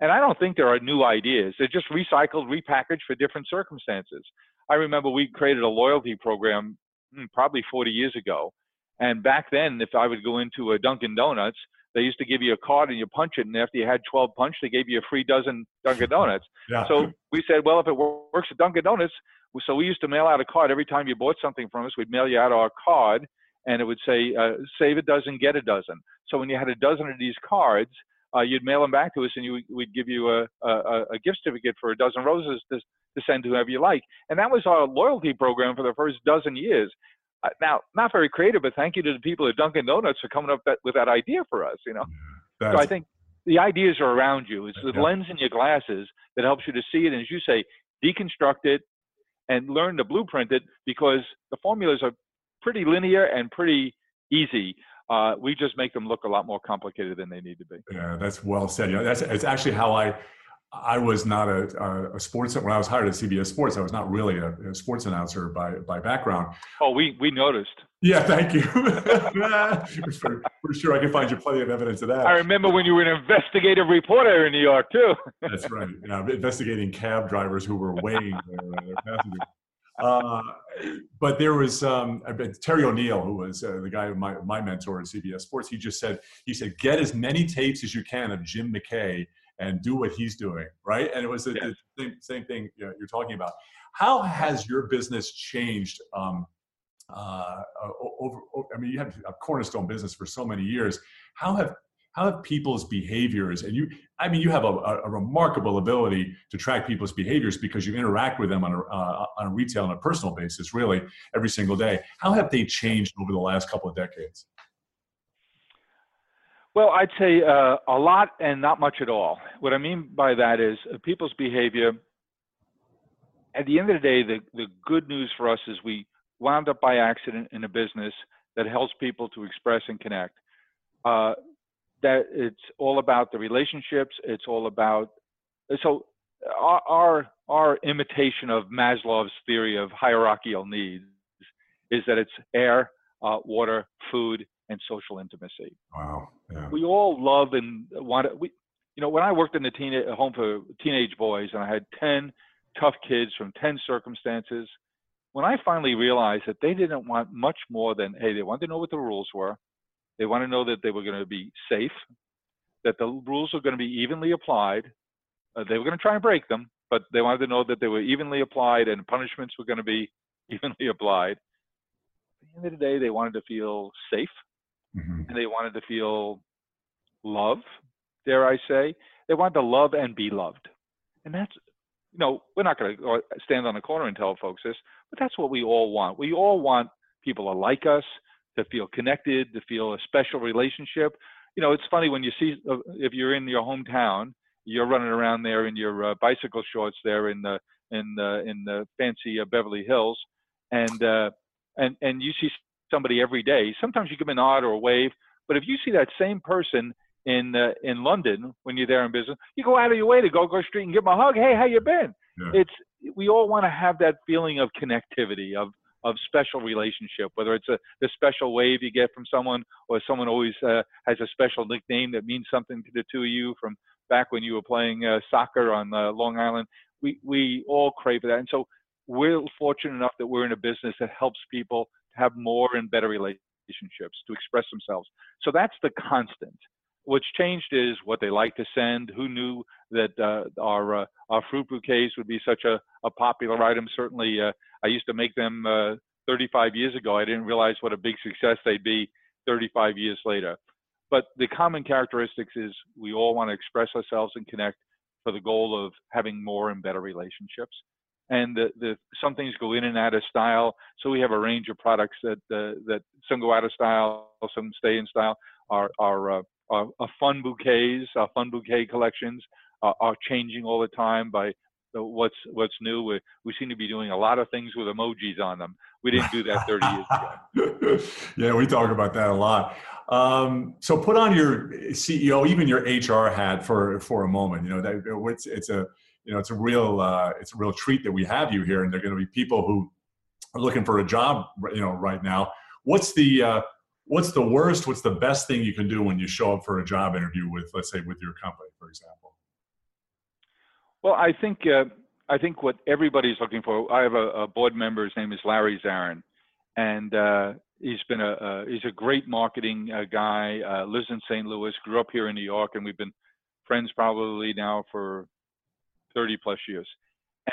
And I don't think there are new ideas. They're just recycled, repackaged for different circumstances. I remember we created a loyalty program hmm, probably 40 years ago. And back then, if I would go into a Dunkin' Donuts, they used to give you a card and you punch it, and after you had 12 punch, they gave you a free dozen Dunkin' Donuts. yeah. So we said, well, if it works at Dunkin' Donuts, so we used to mail out a card every time you bought something from us. We'd mail you out our card, and it would say, uh, "Save a dozen, get a dozen." So when you had a dozen of these cards, uh, you'd mail them back to us, and you, we'd give you a, a, a gift certificate for a dozen roses to, to send to whoever you like. And that was our loyalty program for the first dozen years. Now, not very creative, but thank you to the people at Dunkin' Donuts for coming up that, with that idea for us. You know, That's, so I think the ideas are around you. It's the yeah. lens in your glasses that helps you to see it, and as you say, deconstruct it and learn to blueprint it because the formulas are pretty linear and pretty easy. Uh, we just make them look a lot more complicated than they need to be. Yeah, that's well said. You know, that's it's actually how I I was not a, a, sports when I was hired at CBS Sports. I was not really a, a, sports announcer by by background. Oh, we we noticed. Yeah, thank you. for, for, sure, I can find you plenty of evidence of that. I remember when you were an investigative reporter in New York too. That's right. Yeah, investigating cab drivers who were weighing their, their passengers. Uh, but there was um, Terry O'Neill, who was uh, the guy, my, my mentor at CBS Sports. He just said, he said, get as many tapes as you can of Jim McKay and do what he's doing, right? And it was the, yes. the same, same, thing you know, you're talking about. How has your business changed? Um, uh, over, over, I mean, you have a cornerstone business for so many years. How have how have people's behaviors and you i mean you have a, a, remarkable ability to track people's behaviors because you interact with them on a, uh, on a retail and a personal basis really every single day how have they changed over the last couple of decades well, I'd say uh, a lot and not much at all. What I mean by that is uh, people's behavior. At the end of the day, the, the good news for us is we wound up by accident in a business that helps people to express and connect. Uh, that it's all about the relationships. It's all about so our our, our imitation of Maslow's theory of hierarchical needs is that it's air, uh, water, food, and social intimacy. Wow. Yeah. We all love and want to, we, you know, when I worked in the teen, home for teenage boys and I had 10 tough kids from 10 circumstances, when I finally realized that they didn't want much more than, hey, they wanted to know what the rules were. They want to know that they were going to be safe, that the rules were going to be evenly applied. Uh, they were going to try and break them, but they wanted to know that they were evenly applied and punishments were going to be evenly applied. At the end of the day, they wanted to feel safe mm-hmm. and they wanted to feel love, dare I say. They wanted to love and be loved. And that's, you know, we're not going to stand on the corner and tell folks this, but that's what we all want. We all want people to like us, to feel connected, to feel a special relationship. You know, it's funny when you see, uh, if you're in your hometown, you're running around there in your uh, bicycle shorts there in the in the in the fancy uh, Beverly Hills, and uh, and and you see somebody every day. Sometimes you give them a nod or a wave, but if you see that same person in uh, in London when you're there in business, you go out of your way to go go street and give them a hug. Hey, how you been? Yeah. It's we all want to have that feeling of connectivity of of special relationship, whether it's a the special wave you get from someone or someone always uh, has a special nickname that means something to the two of you from back when you were playing uh, soccer on uh, Long Island. We we all crave that, and so we're fortunate enough that we're in a business that helps people have more and better relationships to express themselves. So that's the constant. What's changed is what they like to send. Who knew that uh, our uh, our fruit bouquets would be such a, a popular item? Certainly, uh, I used to make them uh, 35 years ago. I didn't realize what a big success they'd be 35 years later. But the common characteristics is we all want to express ourselves and connect for the goal of having more and better relationships and the, the some things go in and out of style. So we have a range of products that uh, that some go out of style, some stay in style. Our our, uh, our, our fun bouquets, our fun bouquet collections uh, are changing all the time by what's what's new. We, we seem to be doing a lot of things with emojis on them. We didn't do that 30 years ago. yeah, we talk about that a lot. Um, so put on your CEO, even your HR hat for for a moment. You know that it's it's a you know it's a real uh, it's a real treat that we have you here, and they're going to be people who are looking for a job, you know, right now. What's the uh, what's the worst? What's the best thing you can do when you show up for a job interview with, let's say, with your company, for example? Well, I think uh, I think what everybody's looking for. I have a, a board member. His name is Larry Zarin, and uh, he's been a uh, he's a great marketing uh, guy. Uh, lives in St. Louis. Grew up here in New York, and we've been friends probably now for 30 plus years.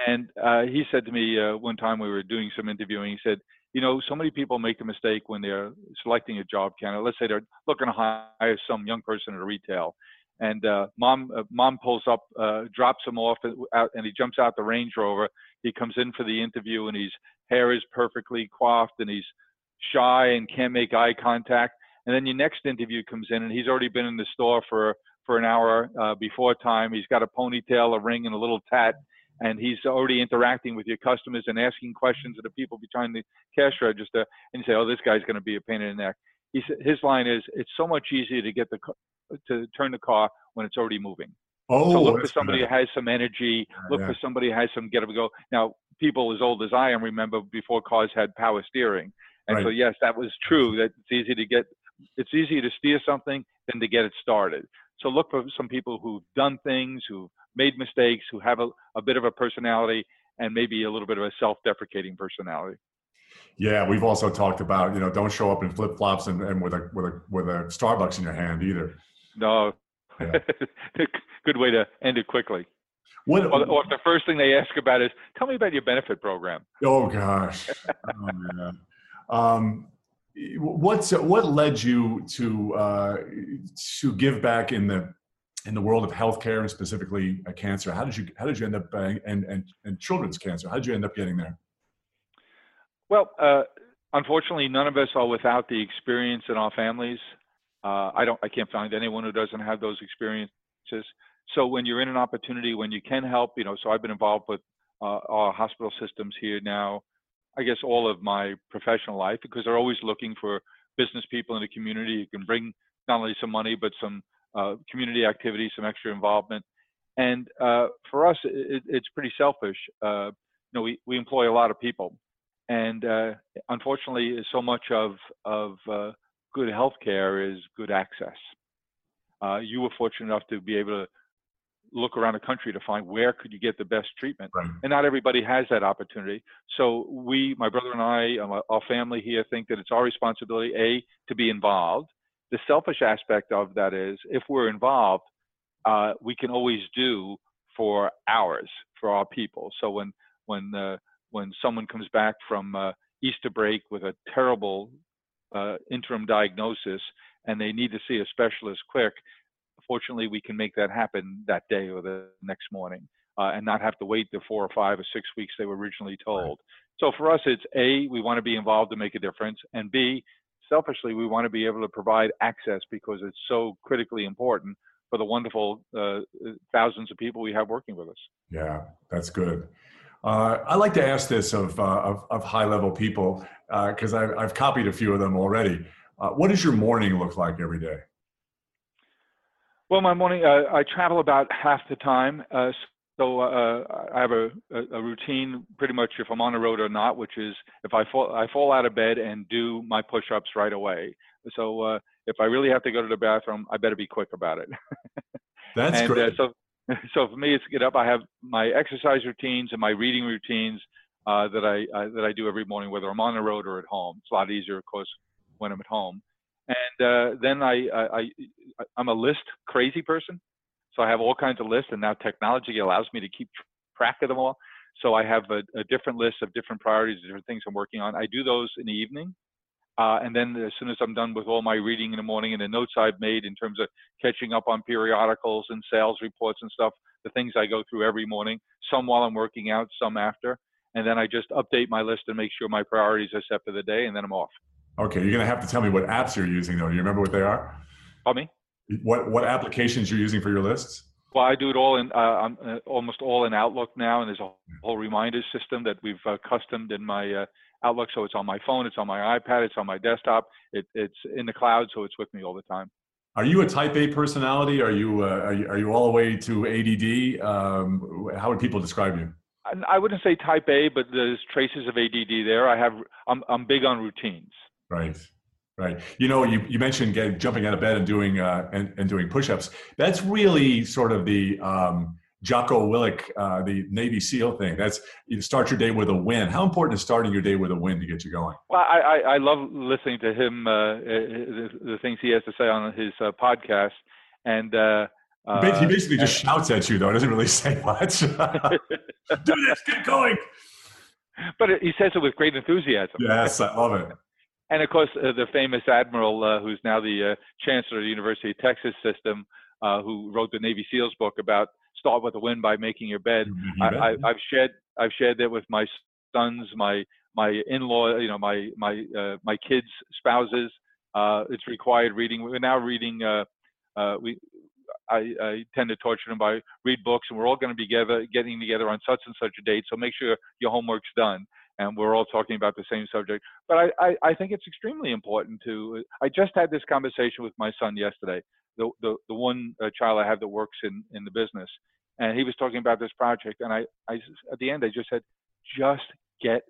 And uh, he said to me uh, one time we were doing some interviewing, he said, you know, so many people make a mistake when they're selecting a job candidate. Let's say they're looking to hire some young person at a retail, and uh, mom uh, mom pulls up, uh, drops him off, out, and he jumps out the Range Rover. He comes in for the interview, and his hair is perfectly coiffed, and he's shy and can't make eye contact. And then your next interview comes in, and he's already been in the store for for an hour uh, before time. He's got a ponytail, a ring, and a little tat, and he's already interacting with your customers and asking questions of the people behind the cash register. And you say, "Oh, this guy's going to be a pain in the neck." He his line is, "It's so much easier to get the to turn the car when it's already moving." Oh, so look for somebody good. who has some energy. Look yeah. for somebody who has some get up and go. Now, people as old as I am remember before cars had power steering, and so yes, that was true. That it's easy to get. It's easier to steer something than to get it started. So look for some people who've done things, who've made mistakes, who have a, a bit of a personality, and maybe a little bit of a self-deprecating personality. Yeah, we've also talked about you know don't show up in flip flops and, and with a with a with a Starbucks in your hand either. No, Yeah. good way to end it quickly. What? Or, or if the first thing they ask about is, "Tell me about your benefit program." Oh gosh. Oh man. Um, what's what led you to uh, to give back in the in the world of healthcare and specifically uh, cancer? How did you how did you end up uh, and and and children's cancer? How did you end up getting there? Well, uh, unfortunately, none of us are without the experience in our families. Uh, I don't. I can't find anyone who doesn't have those experiences. So when you're in an opportunity, when you can help, you know. So I've been involved with uh, our hospital systems here now. I guess all of my professional life because they're always looking for business people in the community who can bring not only some money but some uh, community activity, some extra involvement. And uh, for us, it, it's pretty selfish. Uh, you know, we, we employ a lot of people, and uh, unfortunately, so much of of uh, good healthcare is good access. Uh, you were fortunate enough to be able to look around the country to find where could you get the best treatment, Right. and not everybody has that opportunity. So we, my brother and I, um, our family here, think that it's our responsibility a to be involved. The selfish aspect of that is if we're involved, uh, we can always do for ours, for our people. So when when uh, when someone comes back from uh, Easter break with a terrible uh, interim diagnosis and they need to see a specialist quick, fortunately we can make that happen that day or the next morning, uh, and not have to wait the four or five or six weeks they were originally told. So for us, it's a we want to be involved to make a difference, and b selfishly we want to be able to provide access because it's so critically important for the wonderful uh, thousands of people we have working with us. Yeah, that's good. Uh, I like to ask this of, uh, of, of high level people because I've, I've copied a few of them already. Uh, what does your morning look like every day? Well, my morning, uh, I travel about half the time. Uh, so uh, I have a, a, routine pretty much if I'm on the road or not, which is if I fall, I fall out of bed and do my push-ups right away. So uh, if I really have to go to the bathroom, I better be quick about it. That's and great. Uh, so, so for me, it's get up. I have my exercise routines and my reading routines uh, that I uh, that I do every morning, whether I'm on the road or at home. It's a lot easier, of course, when I'm at home. And uh, then I, I, I I'm a list crazy person, so I have all kinds of lists, and now technology allows me to keep track of them all. So I have a, a different list of different priorities, different things I'm working on. I do those in the evening. Uh, and then as soon as I'm done with all my reading in the morning and the notes I've made in terms of catching up on periodicals and sales reports and stuff, the things I go through every morning, some while I'm working out, some after. And then I just update my list and make sure my priorities are set for the day, and then I'm off. Okay, you're going to have to tell me what apps you're using, though. Do you remember what they are? Pardon me? What what applications you're using for your lists? Well, I do it all in, uh, I'm uh, almost all in Outlook now, and there's a whole reminder system that we've uh, customed in my uh, Outlook. So it's on my phone, it's on my iPad, it's on my desktop, it, it's in the cloud, so it's with me all the time. Are you a Type A personality? Are you uh, are you, are you all the way to ADD? Um, how would people describe you? I, I wouldn't say Type A, but there's traces of ADD there. I have, I'm, I'm big on routines. Right, right. You know, you, you mentioned getting, jumping out of bed and doing uh, and, and doing push-ups. That's really sort of the um, Jocko Willink, uh, the Navy SEAL thing. That's you start your day with a win. How important is starting your day with a win to get you going? Well, I, I, I love listening to him, uh, the, the things he has to say on his uh, podcast. And uh, He he uh, basically just shouts at you, though. He doesn't really say much. Do this, get going. but he says it with great enthusiasm. Yes, I love it. And of course, uh, the famous admiral, uh, who's now the uh, chancellor of the University of Texas system, uh, who wrote the Navy SEALs book about start with a win by making your bed. You I, I, I've shared I've shared that with my sons, my my in-law, you know, my my uh, my kids' spouses. Uh, it's required reading. We're now reading. Uh, uh, we I, I tend to torture them by read books, and we're all going to be together, getting together on such and such a date. So make sure your homework's done, and we're all talking about the same subject. But I, I, I think it's extremely important to. I just had this conversation with my son yesterday. the the, the one uh, child I have that works in in the business, and he was talking about this project, and I I at the end I just said, just get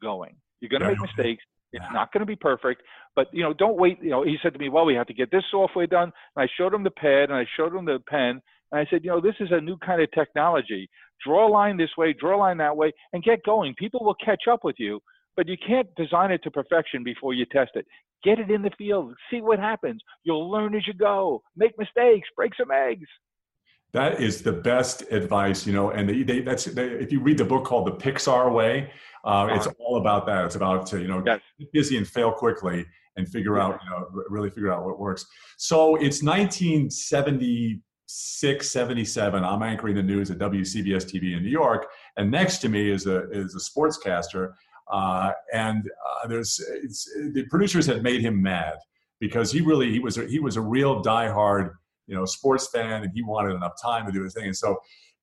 going. You're going to make mistakes. It's not going to be perfect, but you know, don't wait. You know, he said to me, "Well, we have to get this software done." And I showed him the pad, and I showed him the pen, and I said, "You know, this is a new kind of technology. Draw a line this way, draw a line that way, and get going. People will catch up with you, but you can't design it to perfection before you test it. Get it in the field, see what happens. You'll learn as you go. Make mistakes, break some eggs." That is the best advice, you know. And they, they, that's they, if you read the book called The Pixar Way, uh, it's all about that. It's about to, you know yes. get busy and fail quickly and figure out, you know, really figure out what works. So it's 1976, 77. I'm anchoring the news at WCBS TV in New York, and next to me is a is a sportscaster. Uh, and uh, there's the producers had made him mad because he really he was a, he was a real diehard you know, sports fan and he wanted enough time to do his thing. And so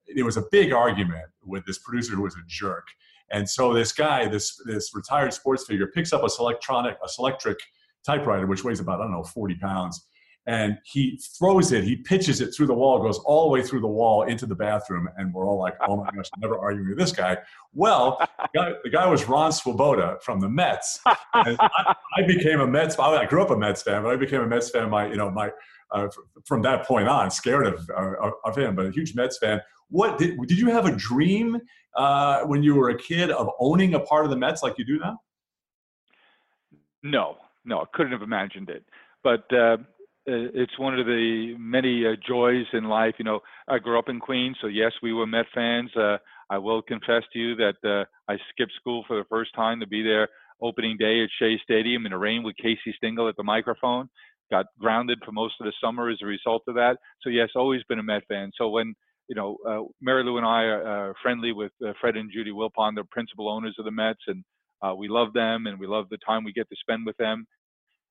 it was a big argument with this producer who was a jerk. And so this guy, this this retired sports figure, picks up a electronic, a Selectric typewriter, which weighs about I don't know 40 pounds, and he throws it. He pitches it through the wall, goes all the way through the wall into the bathroom, and we're all like, "Oh my gosh, I'm never arguing with this guy." Well, the guy, the guy was Ron Swoboda from the Mets, and I, I became a Mets. I grew up a Mets fan, but I became a Mets fan. My you know my uh, from that point on, scared of, uh, of him, but a huge Mets fan. What did, did you have a dream uh, when you were a kid of owning a part of the Mets like you do now? No, no, I couldn't have imagined it. But uh, it's one of the many uh, joys in life. You know, I grew up in Queens, so yes, we were Met fans. Uh, I will confess to you that uh, I skipped school for the first time to be there opening day at Shea Stadium in the rain with Casey Stengel at the microphone got grounded for most of the summer as a result of that. So yes, always been a Met fan. So when you know uh, Mary Lou and I are uh, friendly with uh, Fred and Judy Wilpon, the principal owners of the Mets, and uh, we love them and we love the time we get to spend with them.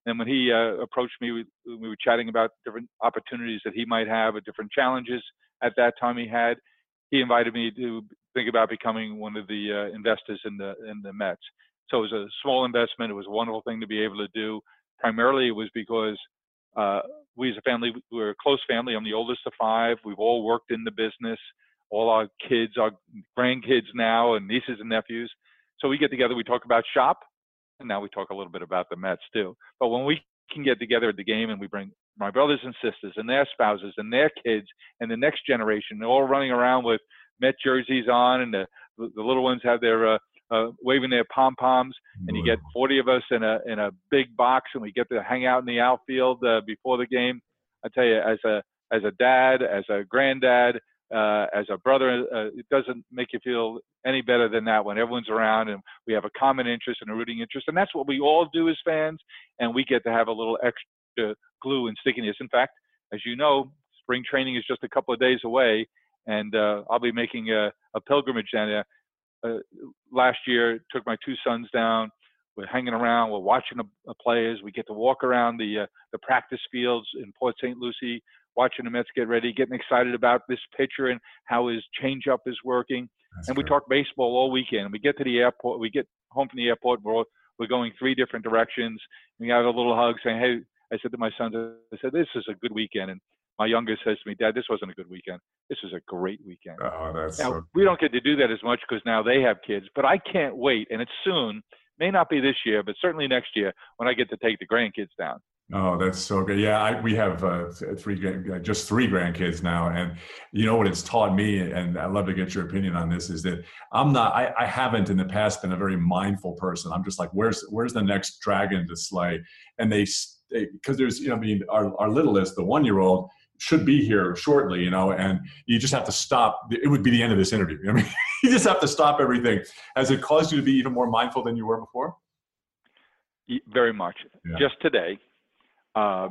And when he uh, approached me, we, we were chatting about different opportunities that he might have, or different challenges at that time he had. He invited me to think about becoming one of the uh, investors in the in the Mets. So it was a small investment. It was a wonderful thing to be able to do primarily it was because uh, we as a family, we're a close family. I'm the oldest of five. We've all worked in the business. All our kids, our grandkids now, and nieces and nephews. So we get together, we talk about shop, and now we talk a little bit about the Mets too. But when we can get together at the game and we bring my brothers and sisters and their spouses and their kids and the next generation, they're all running around with Met jerseys on, and the the little ones have their uh, uh, waving their pom poms, and you get 40 of us in a in a big box, and we get to hang out in the outfield uh, before the game. I tell you, as a as a dad, as a granddad, uh, as a brother, uh, it doesn't make you feel any better than that when everyone's around and we have a common interest and a rooting interest, and that's what we all do as fans, and we get to have a little extra glue and stickiness. In fact, as you know, spring training is just a couple of days away, and uh, I'll be making a, a pilgrimage down there uh, last year took my two sons down. We're hanging around. We're watching the, the players. We get to walk around the uh, the practice fields in Port St. Lucie, watching the Mets get ready, getting excited about this pitcher and how his changeup is working. That's and we talk baseball all weekend. We get to the airport. We get home from the airport. We're we're going three different directions. We have a little hug, saying, "Hey," I said to my sons, "I said this is a good weekend." And my youngest says to me, Dad, this wasn't a good weekend. This was a great weekend. Oh, that's now, so... we don't get to do that as much because now they have kids, but I can't wait. And it's soon, may not be this year, but certainly next year when I get to take the grandkids down. Oh, that's so good. Yeah, I, we have uh, three, just three grandkids now, and you know what it's taught me, and I'd love to get your opinion on this. Is that I'm not, I, I haven't in the past been a very mindful person. I'm just like, where's where's the next dragon to slay? And they, because there's, you know, I mean, our our littlest, the one year old, should be here shortly, you know, and you just have to stop. It would be the end of this interview. I mean, you just have to stop everything. Has it caused you to be even more mindful than you were before? Very much. Yeah. Just today, uh,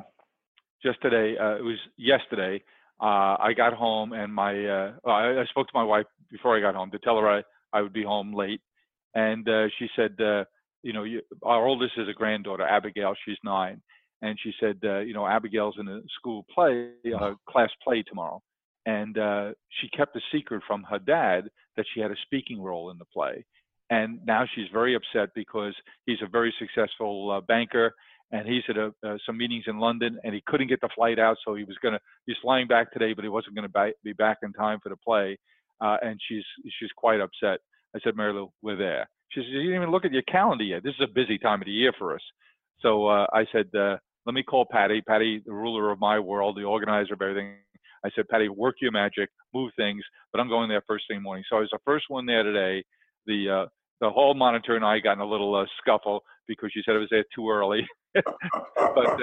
just today, uh, it was yesterday. Uh, I got home and my, uh, I, I, spoke to my wife before I got home to tell her I, I would be home late. And uh, she said, uh, you know, you, our oldest is a granddaughter, Abigail. She's nine and she said, uh, you know, Abigail's in a school play, uh, class play tomorrow, and uh, she kept a secret from her dad that she had a speaking role in the play, and now she's very upset because he's a very successful uh, banker, and he's at a, uh, some meetings in London, and he couldn't get the flight out, so he was gonna he's flying back today, but he wasn't gonna be back in time for the play, uh, and she's she's quite upset. I said, Mary Lou, we're there. She said, you didn't even look at your calendar yet. This is a busy time of the year for us. So uh, I said, uh, let me call Patty. Patty, the ruler of my world, the organizer of everything. I said, Patty, work your magic, move things, but I'm going there first thing morning. So I was the first one there today. The uh, the hall monitor and I got in a little uh, scuffle because she said I was there too early. but uh,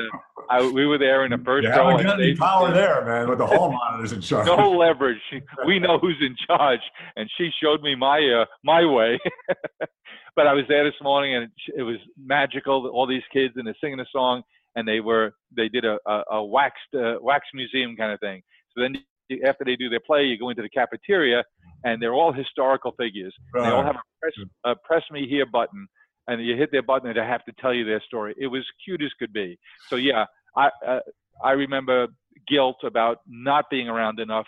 I, we were there in the first yeah, row. got any power there, man, with the hall monitors in charge. No leverage. we know who's in charge, and she showed me my uh, my way. but I was there this morning, and it was magical. All these kids, and they're singing a song, and they were they did a a, a waxed uh, wax museum kind of thing. So then after they do their play, you go into the cafeteria, and they're all historical figures. Right. They all have a press, a press me here button, and you hit their button, and they have to tell you their story. It was cute as could be. So yeah, I uh, I remember guilt about not being around enough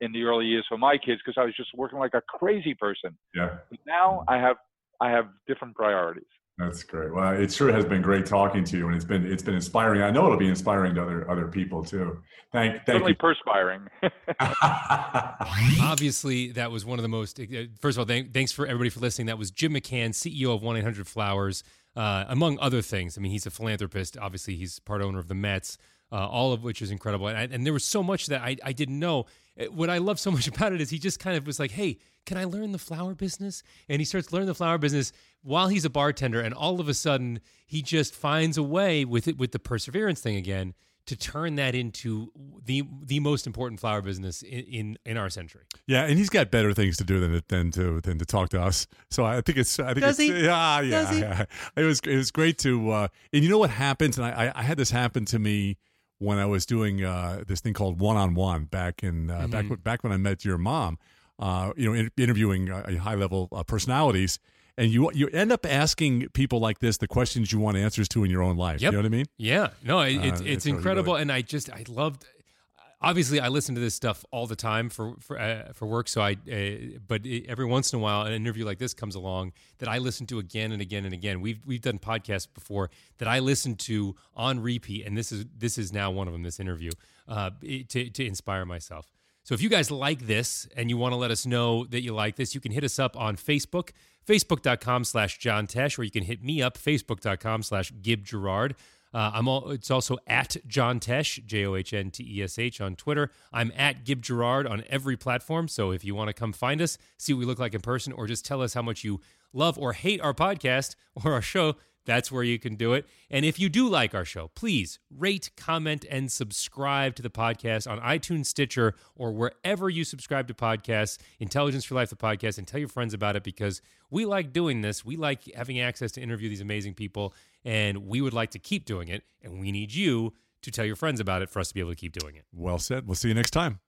in the early years for my kids because I was just working like a crazy person. Yeah. But now I have I have different priorities. That's great. Well, it sure has been great talking to you, and it's been it's been inspiring. I know it'll be inspiring to other other people too. Thank, thank Certainly you. perspiring. Obviously, that was one of the most. Uh, first of all, thank, thanks for everybody for listening. That was Jim McCann, CEO of One Eight Hundred Flowers, uh, among other things. I mean, he's a philanthropist. Obviously, he's part owner of the Mets. Uh, all of which is incredible. And, I, and, there was so much that I, I didn't know. Uh, what I love so much about it is he just kind of was like, hey, can I learn the flower business? And he starts learning the flower business while he's a bartender, and all of a sudden he just finds a way with it with the perseverance thing again to turn that into the the most important flower business in, in, in our century. Yeah, and he's got better things to do than than to than to talk to us. So I think it's I think Does it's, he? yeah yeah, yeah. It was it was great to uh, and you know what happens and I I had this happen to me when I was doing uh, this thing called one on one back in uh, mm-hmm. back back when I met your mom uh, you know, in, interviewing uh, high level uh, personalities, and you you end up asking people like this the questions you want answers to in your own life. Yep. You know what I mean? Yeah. No, it, it's it's, it's incredible, really... and I just I loved. Obviously, I listen to this stuff all the time for for uh, for work. So I, uh, but every once in a while, an interview like this comes along that I listen to again and again and again. We've we've done podcasts before that I listen to on repeat, and this is this is now one of them. This interview uh, to to inspire myself. So if you guys like this and you want to let us know that you like this, you can hit us up on Facebook, facebook.com slash John Tesh, or you can hit me up, facebook.com slash Gib Gerard. Uh, I'm all, it's also at John Tesh, J O H N T E S H on Twitter. I'm at Gib Gerard on every platform. So if you want to come find us, see what we look like in person, or just tell us how much you love or hate our podcast or our show, that's where you can do it. And if you do like our show, please rate, comment, and subscribe to the podcast on iTunes, Stitcher, or wherever you subscribe to podcasts, Intelligence for Life, the podcast, and tell your friends about it because we like doing this. We like having access to interview these amazing people, and we would like to keep doing it. And we need you to tell your friends about it for us to be able to keep doing it. Well said. We'll see you next time.